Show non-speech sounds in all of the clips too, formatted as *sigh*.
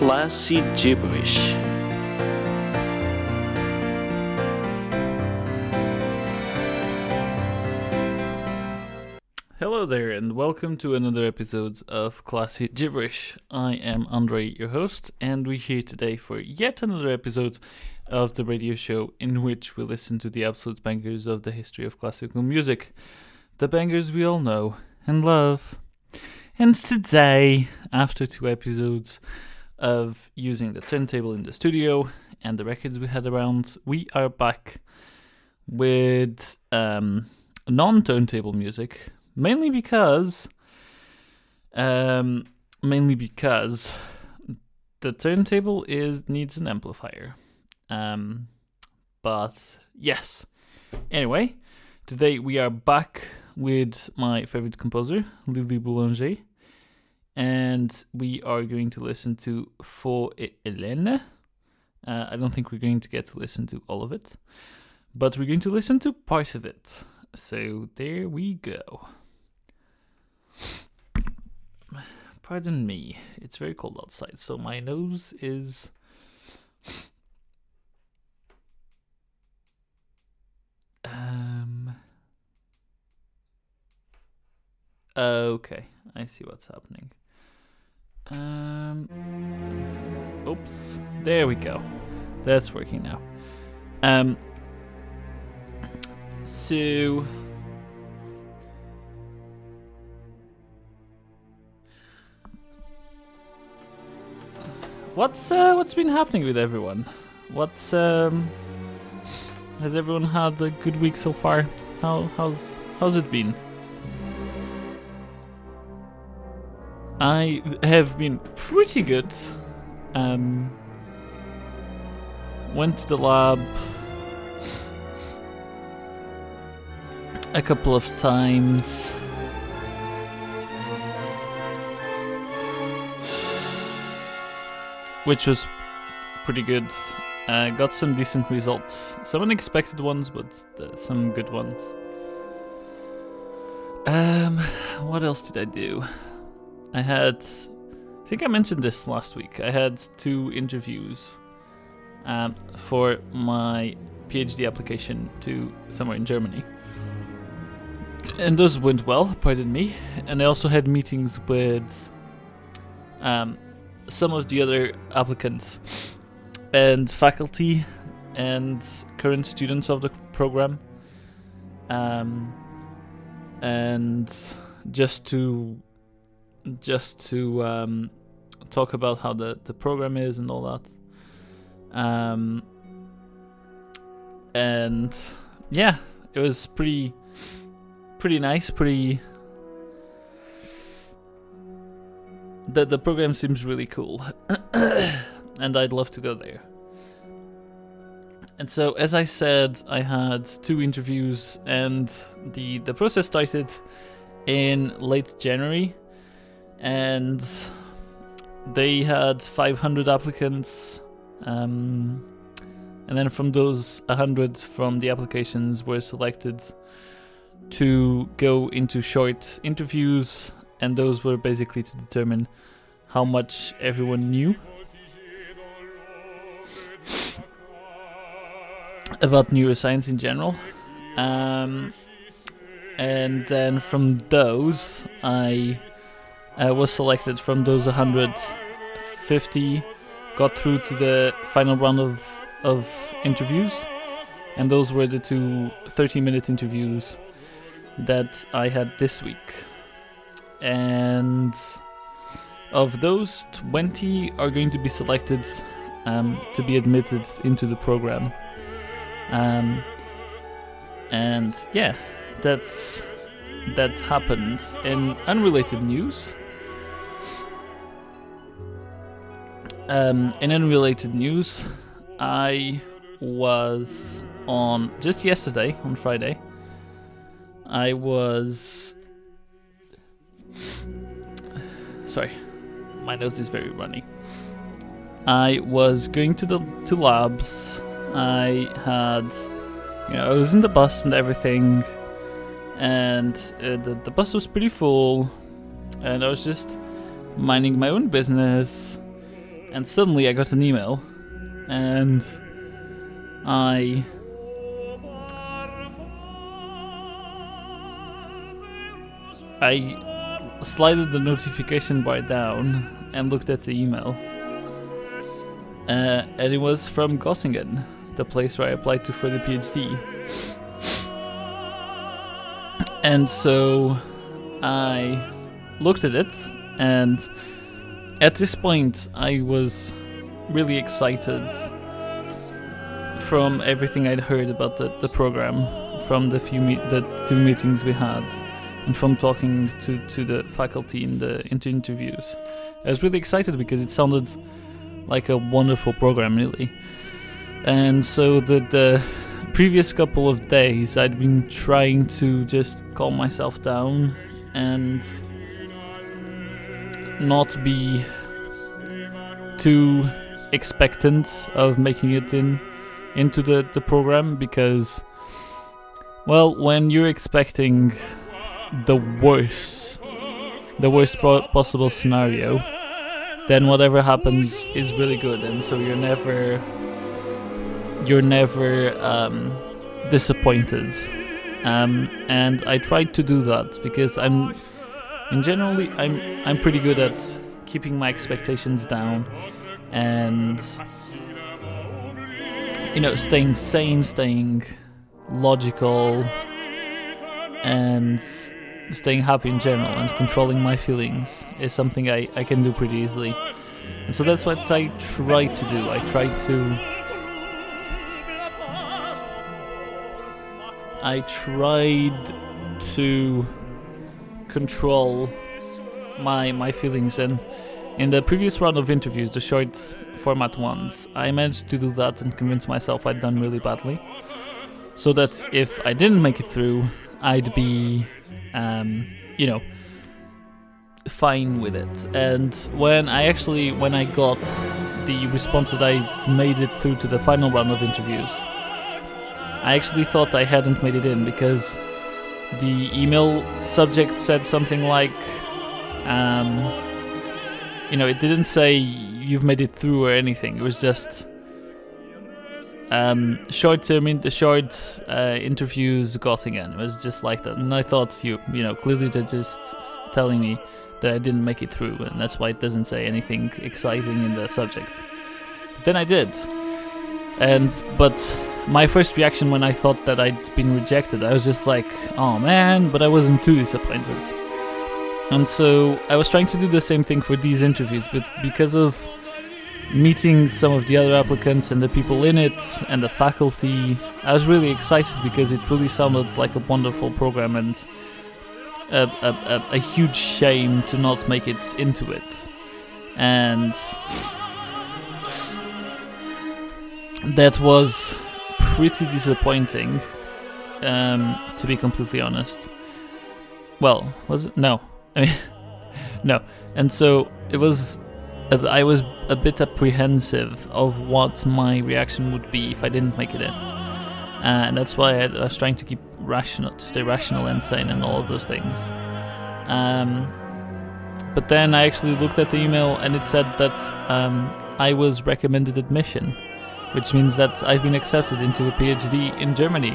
Classy Gibberish. Hello there, and welcome to another episode of Classy Gibberish. I am Andre, your host, and we're here today for yet another episode of the radio show in which we listen to the absolute bangers of the history of classical music. The bangers we all know and love. And today, after two episodes of using the turntable in the studio and the records we had around, we are back with um, non turntable music mainly because um mainly because the turntable is needs an amplifier. Um but yes. Anyway today we are back with my favorite composer Lili Boulanger and we are going to listen to Faust et Hélène. Uh, I don't think we're going to get to listen to all of it, but we're going to listen to part of it. So there we go. Pardon me, it's very cold outside, so my nose is. Um. Okay, I see what's happening. Um. Oops. There we go. That's working now. Um. So. What's uh, what's been happening with everyone? What's um has everyone had a good week so far? How how's how's it been? I have been pretty good. Um went to the lab a couple of times. which was pretty good. Uh, got some decent results, some unexpected ones, but uh, some good ones. Um, what else did I do? I had, I think I mentioned this last week. I had two interviews um, for my PhD application to somewhere in Germany. And those went well, pardon me. And I also had meetings with um, some of the other applicants and faculty and current students of the program. Um, and just to just to um, talk about how the, the program is and all that. Um, and yeah, it was pretty pretty nice, pretty the the program seems really cool, *coughs* and I'd love to go there. And so, as I said, I had two interviews, and the the process started in late January, and they had 500 applicants. Um, and then from those 100 from the applications were selected to go into short interviews and those were basically to determine how much everyone knew *laughs* about neuroscience in general. Um, and then from those, I uh, was selected from those 150, got through to the final round of, of interviews, and those were the two 30 minute interviews that I had this week and of those, 20 are going to be selected um, to be admitted into the program. Um, and yeah, that's that happened. In unrelated news, um, in unrelated news, I was on just yesterday on Friday. I was Sorry, my nose is very runny. I was going to the to labs. I had, you know, I was in the bus and everything, and uh, the the bus was pretty full, and I was just minding my own business, and suddenly I got an email, and I I slided the notification bar down and looked at the email. Uh, and it was from Göttingen, the place where I applied to for the PhD. And so I looked at it, and at this point, I was really excited from everything I'd heard about the, the program, from the few the two meetings we had and from talking to, to the faculty in the inter interviews. I was really excited because it sounded like a wonderful program, really. And so the, the previous couple of days, I'd been trying to just calm myself down and not be too expectant of making it in into the, the program because well when you're expecting the worst, the worst possible scenario, then whatever happens is really good, and so you're never, you're never um, disappointed. Um, and I tried to do that because I'm, in generally, I'm I'm pretty good at keeping my expectations down, and you know, staying sane, staying logical, and staying happy in general and controlling my feelings is something I, I can do pretty easily. And so that's what I try to do. I try to. I tried to control my my feelings and in the previous round of interviews, the short format ones, I managed to do that and convince myself I'd done really badly. So that if I didn't make it through, I'd be um, you know, fine with it. And when I actually, when I got the response that I made it through to the final round of interviews, I actually thought I hadn't made it in because the email subject said something like, um, you know, it didn't say you've made it through or anything. It was just um, short term, in short uh, interviews Göttingen. It was just like that, and I thought you, you know, clearly they're just telling me that I didn't make it through, and that's why it doesn't say anything exciting in the subject. But then I did, and but my first reaction when I thought that I'd been rejected, I was just like, oh man, but I wasn't too disappointed. And so I was trying to do the same thing for these interviews, but because of meeting some of the other applicants and the people in it and the faculty. I was really excited because it really sounded like a wonderful program and a, a, a, a huge shame to not make it into it. And that was pretty disappointing, um, to be completely honest. Well, was it? No. *laughs* I mean, no. And so it was I was a bit apprehensive of what my reaction would be if I didn't make it in, uh, and that's why I, was trying to keep rational, to stay rational and sane, and all of those things. Um, but then I actually looked at the email, and it said that um, I was recommended admission, which means that I've been accepted into a PhD in Germany,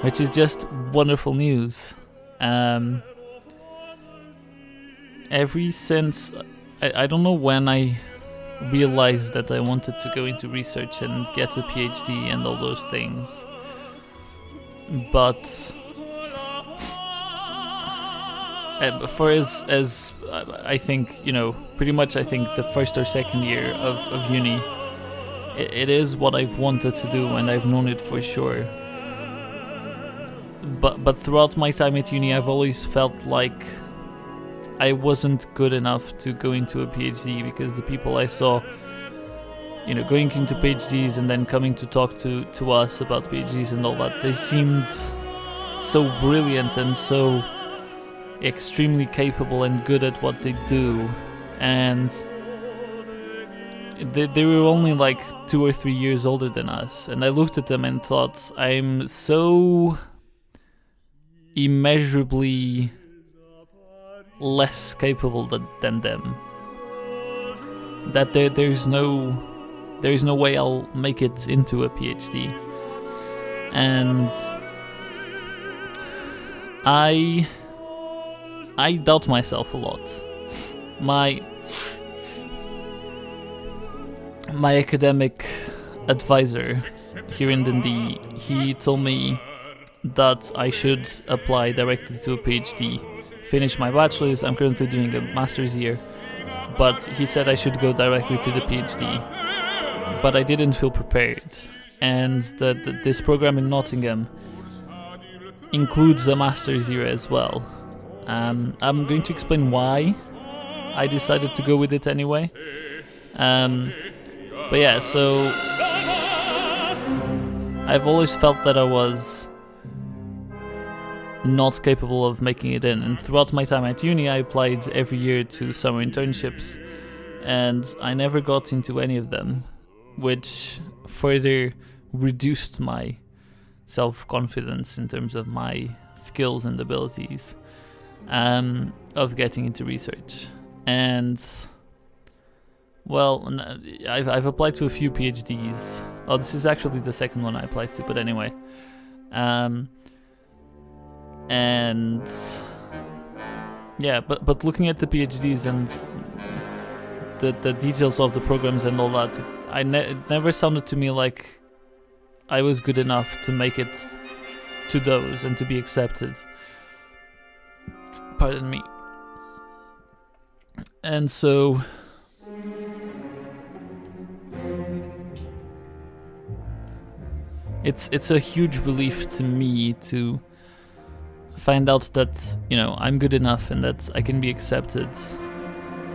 which is just wonderful news. Um, ever since I, I don't know when I realized that I wanted to go into research and get a PhD and all those things. But uh, for as as I think you know, pretty much I think the first or second year of, of uni, it, it is what I've wanted to do and I've known it for sure. But but throughout my time at uni, I've always felt like I wasn't good enough to go into a PhD because the people I saw, you know, going into PhDs and then coming to talk to, to us about PhDs and all that, they seemed so brilliant and so extremely capable and good at what they do. And they, they were only like two or three years older than us. And I looked at them and thought, I'm so immeasurably less capable than, than them. that there there's no there's no way I'll make it into a PhD, and I I doubt myself a lot. My my academic advisor here in Dundee, he told me that I should apply directly to a PhD. Finish my bachelor's, I'm currently doing a master's year, but he said I should go directly to the PhD. But I didn't feel prepared, and the, this program in Göttingen includes a master's year as well. Um, I'm going to explain why I decided to go with it anyway. Um, but yeah, so I've always felt that I was not capable of making it in. And throughout my time at uni, I applied every year to summer internships, and I never got into any of them, which further reduced my self confidence in terms of my skills and abilities um, of getting into research. And well, I've, I've applied to a few PhDs. Oh, this is actually the second one I applied to, but anyway. Um, and yeah, but but looking at the PhDs and the the details of the programs and all that, I ne- it never sounded to me like I was good enough to make it to those and to be accepted. Pardon me. And so it's it's a huge relief to me to find out that you know I'm good enough and that I can be accepted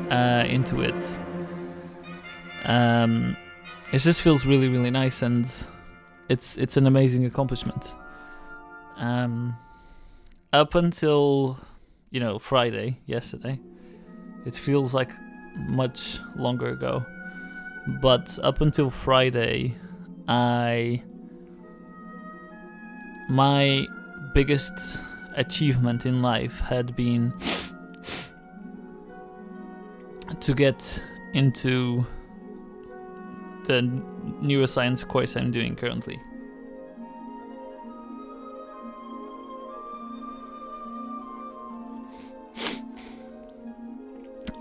uh, into it. Um, it just feels really really nice and it's it's an amazing accomplishment. Um, up until you know Friday yesterday, it feels like much longer ago, but up until Friday, I my biggest achievement in life had been to get into the neuroscience course I'm doing currently.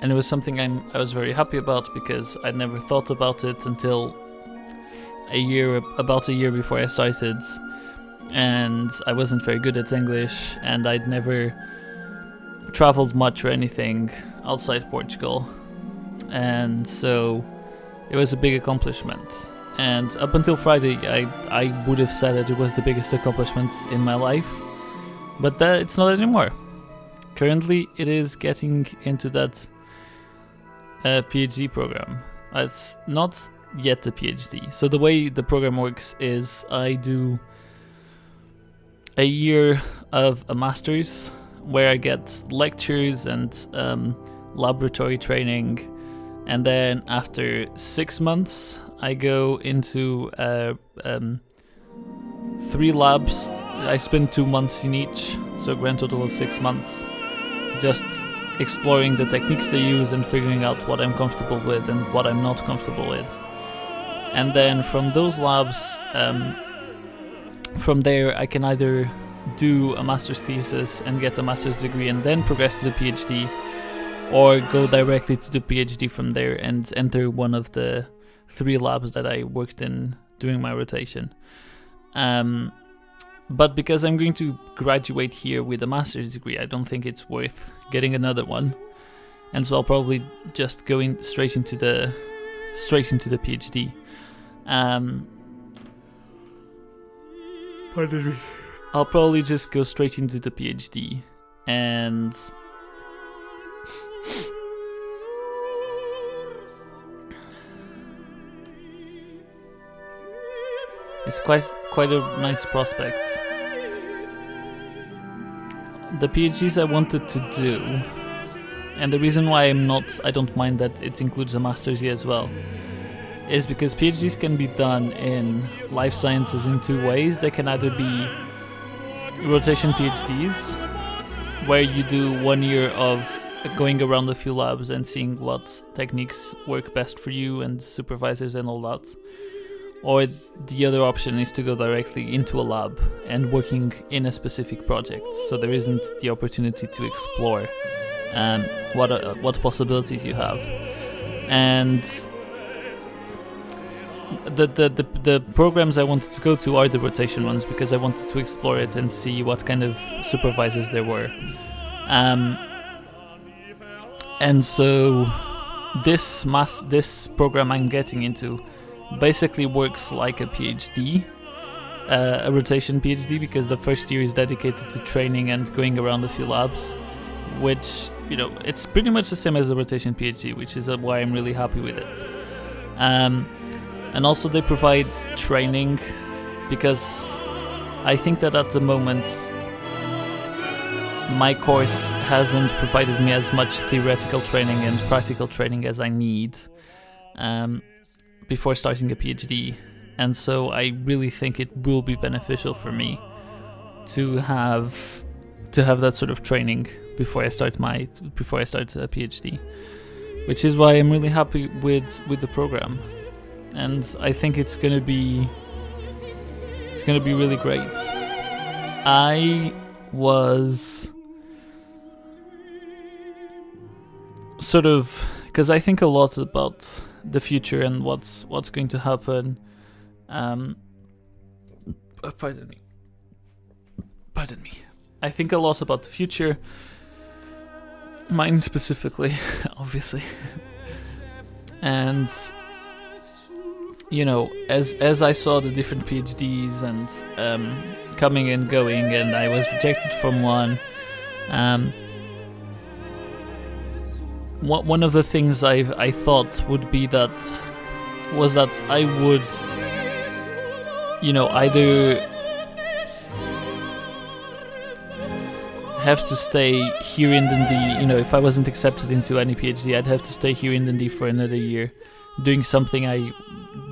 And it was something I'm, I was very happy about because I'd never thought about it until a year, about a year before I started and I wasn't very good at English, and I'd never traveled much or anything outside Portugal, and so it was a big accomplishment. And up until Friday, I I would have said that it was the biggest accomplishment in my life, but that it's not anymore. Currently, it is getting into that uh, PhD program. It's not yet a PhD. So the way the program works is I do a year of a master's where I get lectures and um, laboratory training, and then after six months, I go into uh, um, three labs. I spend two months in each, so a grand total of six months, just exploring the techniques they use and figuring out what I'm comfortable with and what I'm not comfortable with. And then from those labs, um, from there, I can either do a master's thesis and get a master's degree and then progress to the PhD, or go directly to the PhD from there and enter one of the three labs that I worked in during my rotation. Um, but because I'm going to graduate here with a master's degree, I don't think it's worth getting another one, and so I'll probably just go in straight into the straight into the PhD. Um, I'll probably just go straight into the PhD and it's quite quite a nice prospect. The PhDs I wanted to do, and the reason why I'm not, I don't mind that it includes a master's year as well, is because PhDs can be done in life sciences in two ways. They can either be rotation PhDs, where you do one year of going around a few labs and seeing what techniques work best for you and supervisors and all that. Or the other option is to go directly into a lab and working in a specific project, so there isn't the opportunity to explore um, what uh, what possibilities you have. And the, the, the the programs I wanted to go to are the rotation ones because I wanted to explore it and see what kind of supervisors there were. Um, and so this mass this program I'm getting into basically works like a PhD, uh, a rotation PhD, because the first year is dedicated to training and going around a few labs, which you know it's pretty much the same as a rotation PhD, which is why I'm really happy with it. Um, and also they provide training because I think that at the moment my course hasn't provided me as much theoretical training and practical training as I need um, before starting a PhD, and so I really think it will be beneficial for me to have to have that sort of training before I start my before I start a PhD, which is why I'm really happy with with the program, and I think it's gonna be it's gonna be really great. I was sort of because I think a lot about the future and what's what's going to happen. Um, uh, pardon me. Pardon me. I think a lot about the future. Mine specifically, *laughs* obviously. *laughs* and you know, as as I saw the different PhDs and um, coming and going, and I was rejected from one. Um, one of the things I I thought would be that was that I would, you know, either have to stay here in Dundee. You know, if I wasn't accepted into any PhD, I'd have to stay here in Dundee for another year, doing something I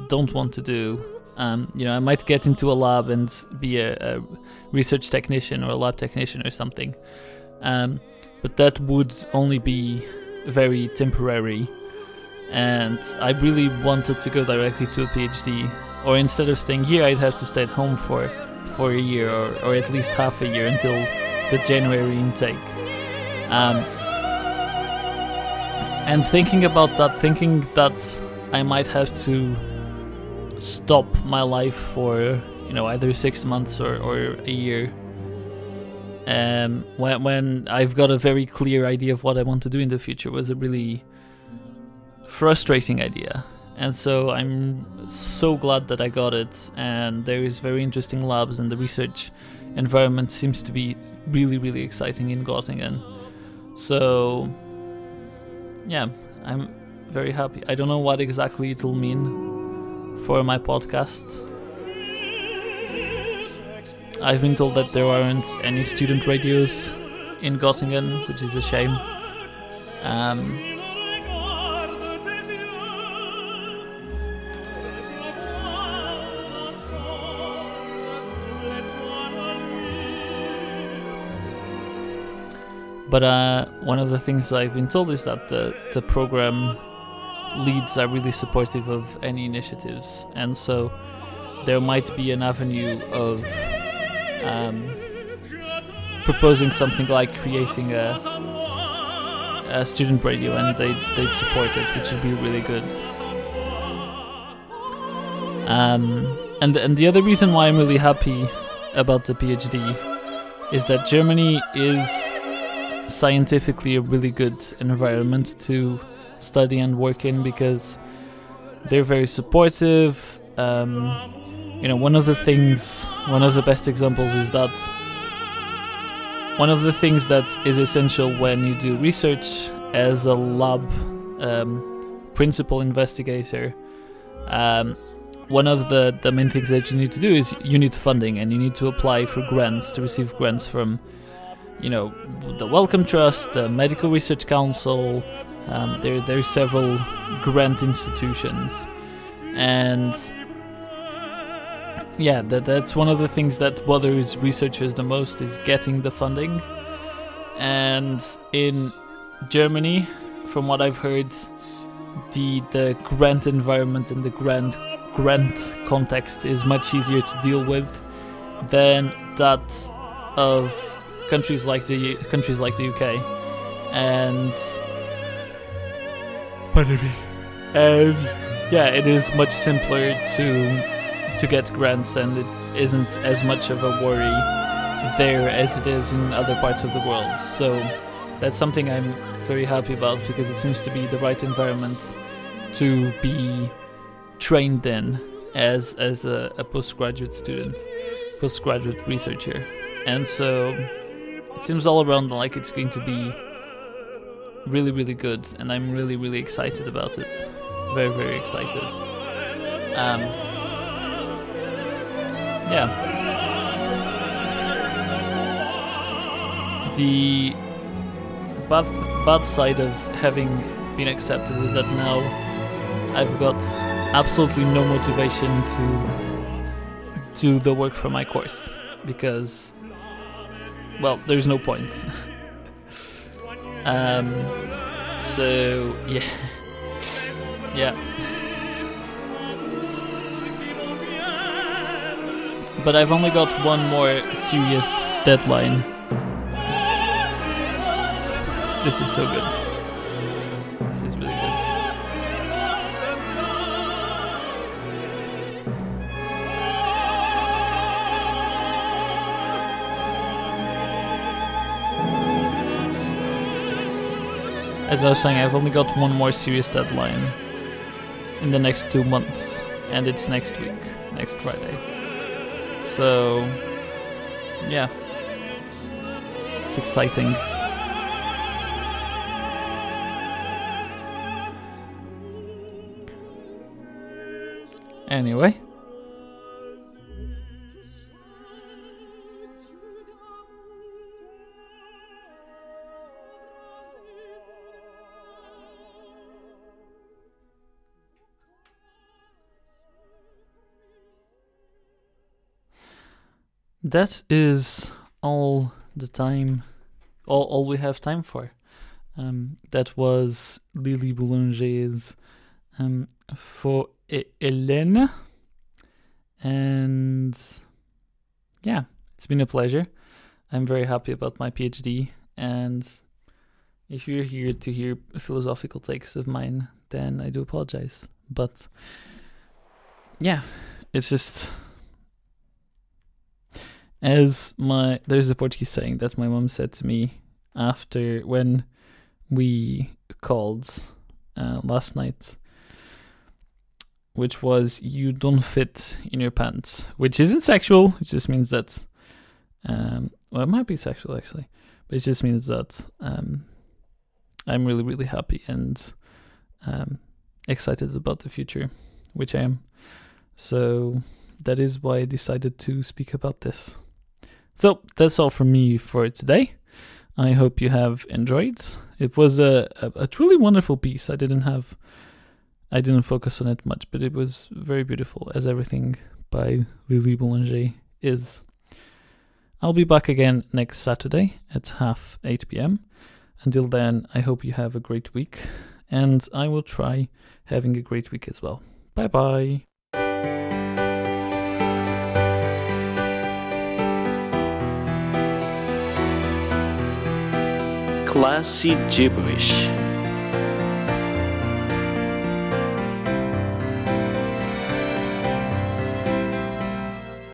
don't want to do. Um, you know, I might get into a lab and be a, a research technician or a lab technician or something. Um, but that would only be very temporary, and I really wanted to go directly to a PhD. Or instead of staying here, I'd have to stay at home for for a year or, or at least half a year until the January intake. Um, and thinking about that, thinking that I might have to stop my life for you know either six months or, or a year um, when when I've got a very clear idea of what I want to do in the future was a really frustrating idea. And so I'm so glad that I got it. And there is very interesting labs, and the research environment seems to be really, really exciting in Göttingen. So, yeah, I'm very happy. I don't know what exactly it'll mean for my podcast I've been told that there aren't any student radios in Göttingen, which is a shame. Um, but uh, one of the things I've been told is that the, the program leads are really supportive of any initiatives, and so there might be an avenue of um, proposing something like creating a, a student radio and they'd, they'd support it, which would be really good. Um, and, and the other reason why I'm really happy about the PhD is that Germany is scientifically a really good environment to study and work in because they're very supportive. Um, you know, one of the things, one of the best examples is that one of the things that is essential when you do research as a lab um, principal investigator. Um, one of the, the main things that you need to do is you need funding and you need to apply for grants to receive grants from you know the Wellcome Trust, the Medical Research Council. Um, there are several grant institutions, and yeah, that that's one of the things that bothers researchers the most is getting the funding. And in Germany, from what I've heard, the the grant environment and the grant grant context is much easier to deal with than that of countries like the countries like the UK, and me, um, and yeah, it is much simpler to to get grants, and it isn't as much of a worry there as it is in other parts of the world. So that's something I'm very happy about because it seems to be the right environment to be trained in as as a, a postgraduate student, postgraduate researcher, and so it seems all around like it's going to be really really good, and I'm really really excited about it. Very very excited. Um, yeah. The bad bad side of having been accepted is that now I've got absolutely no motivation to do the work for my course because well there's no point *laughs* um so yeah. *laughs* Yeah. But I've only got one more serious deadline. This is so good As I was saying, I've only got one more serious deadline in the next two months, and it's next week, next Friday. So, yeah, it's exciting. Anyway. That is all the time, all, all we have time for. Um, that was Lili Boulanger's um, Faust et Helene. And yeah, it's been a pleasure. I'm very happy about my PhD. And if you're here to hear philosophical takes of mine, then I do apologize. But yeah, it's just as my there's a Portuguese saying that my mom said to me after when we called uh, last night, which was "you don't fit in your pants," which isn't sexual. It just means that, um, well, it might be sexual actually, but it just means that um, I'm really really happy and um, excited about the future, which I am. So that is why I decided to speak about this. So that's all from me for today. I hope you have enjoyed. It was a, a, a, truly wonderful piece. I didn't have, I didn't focus on it much, but it was very beautiful, as everything by Lili Boulanger is. I'll be back again next Saturday at half 8 pm. Until then, I hope you have a great week, and I will try having a great week as well. Bye bye. Classy Gibberish.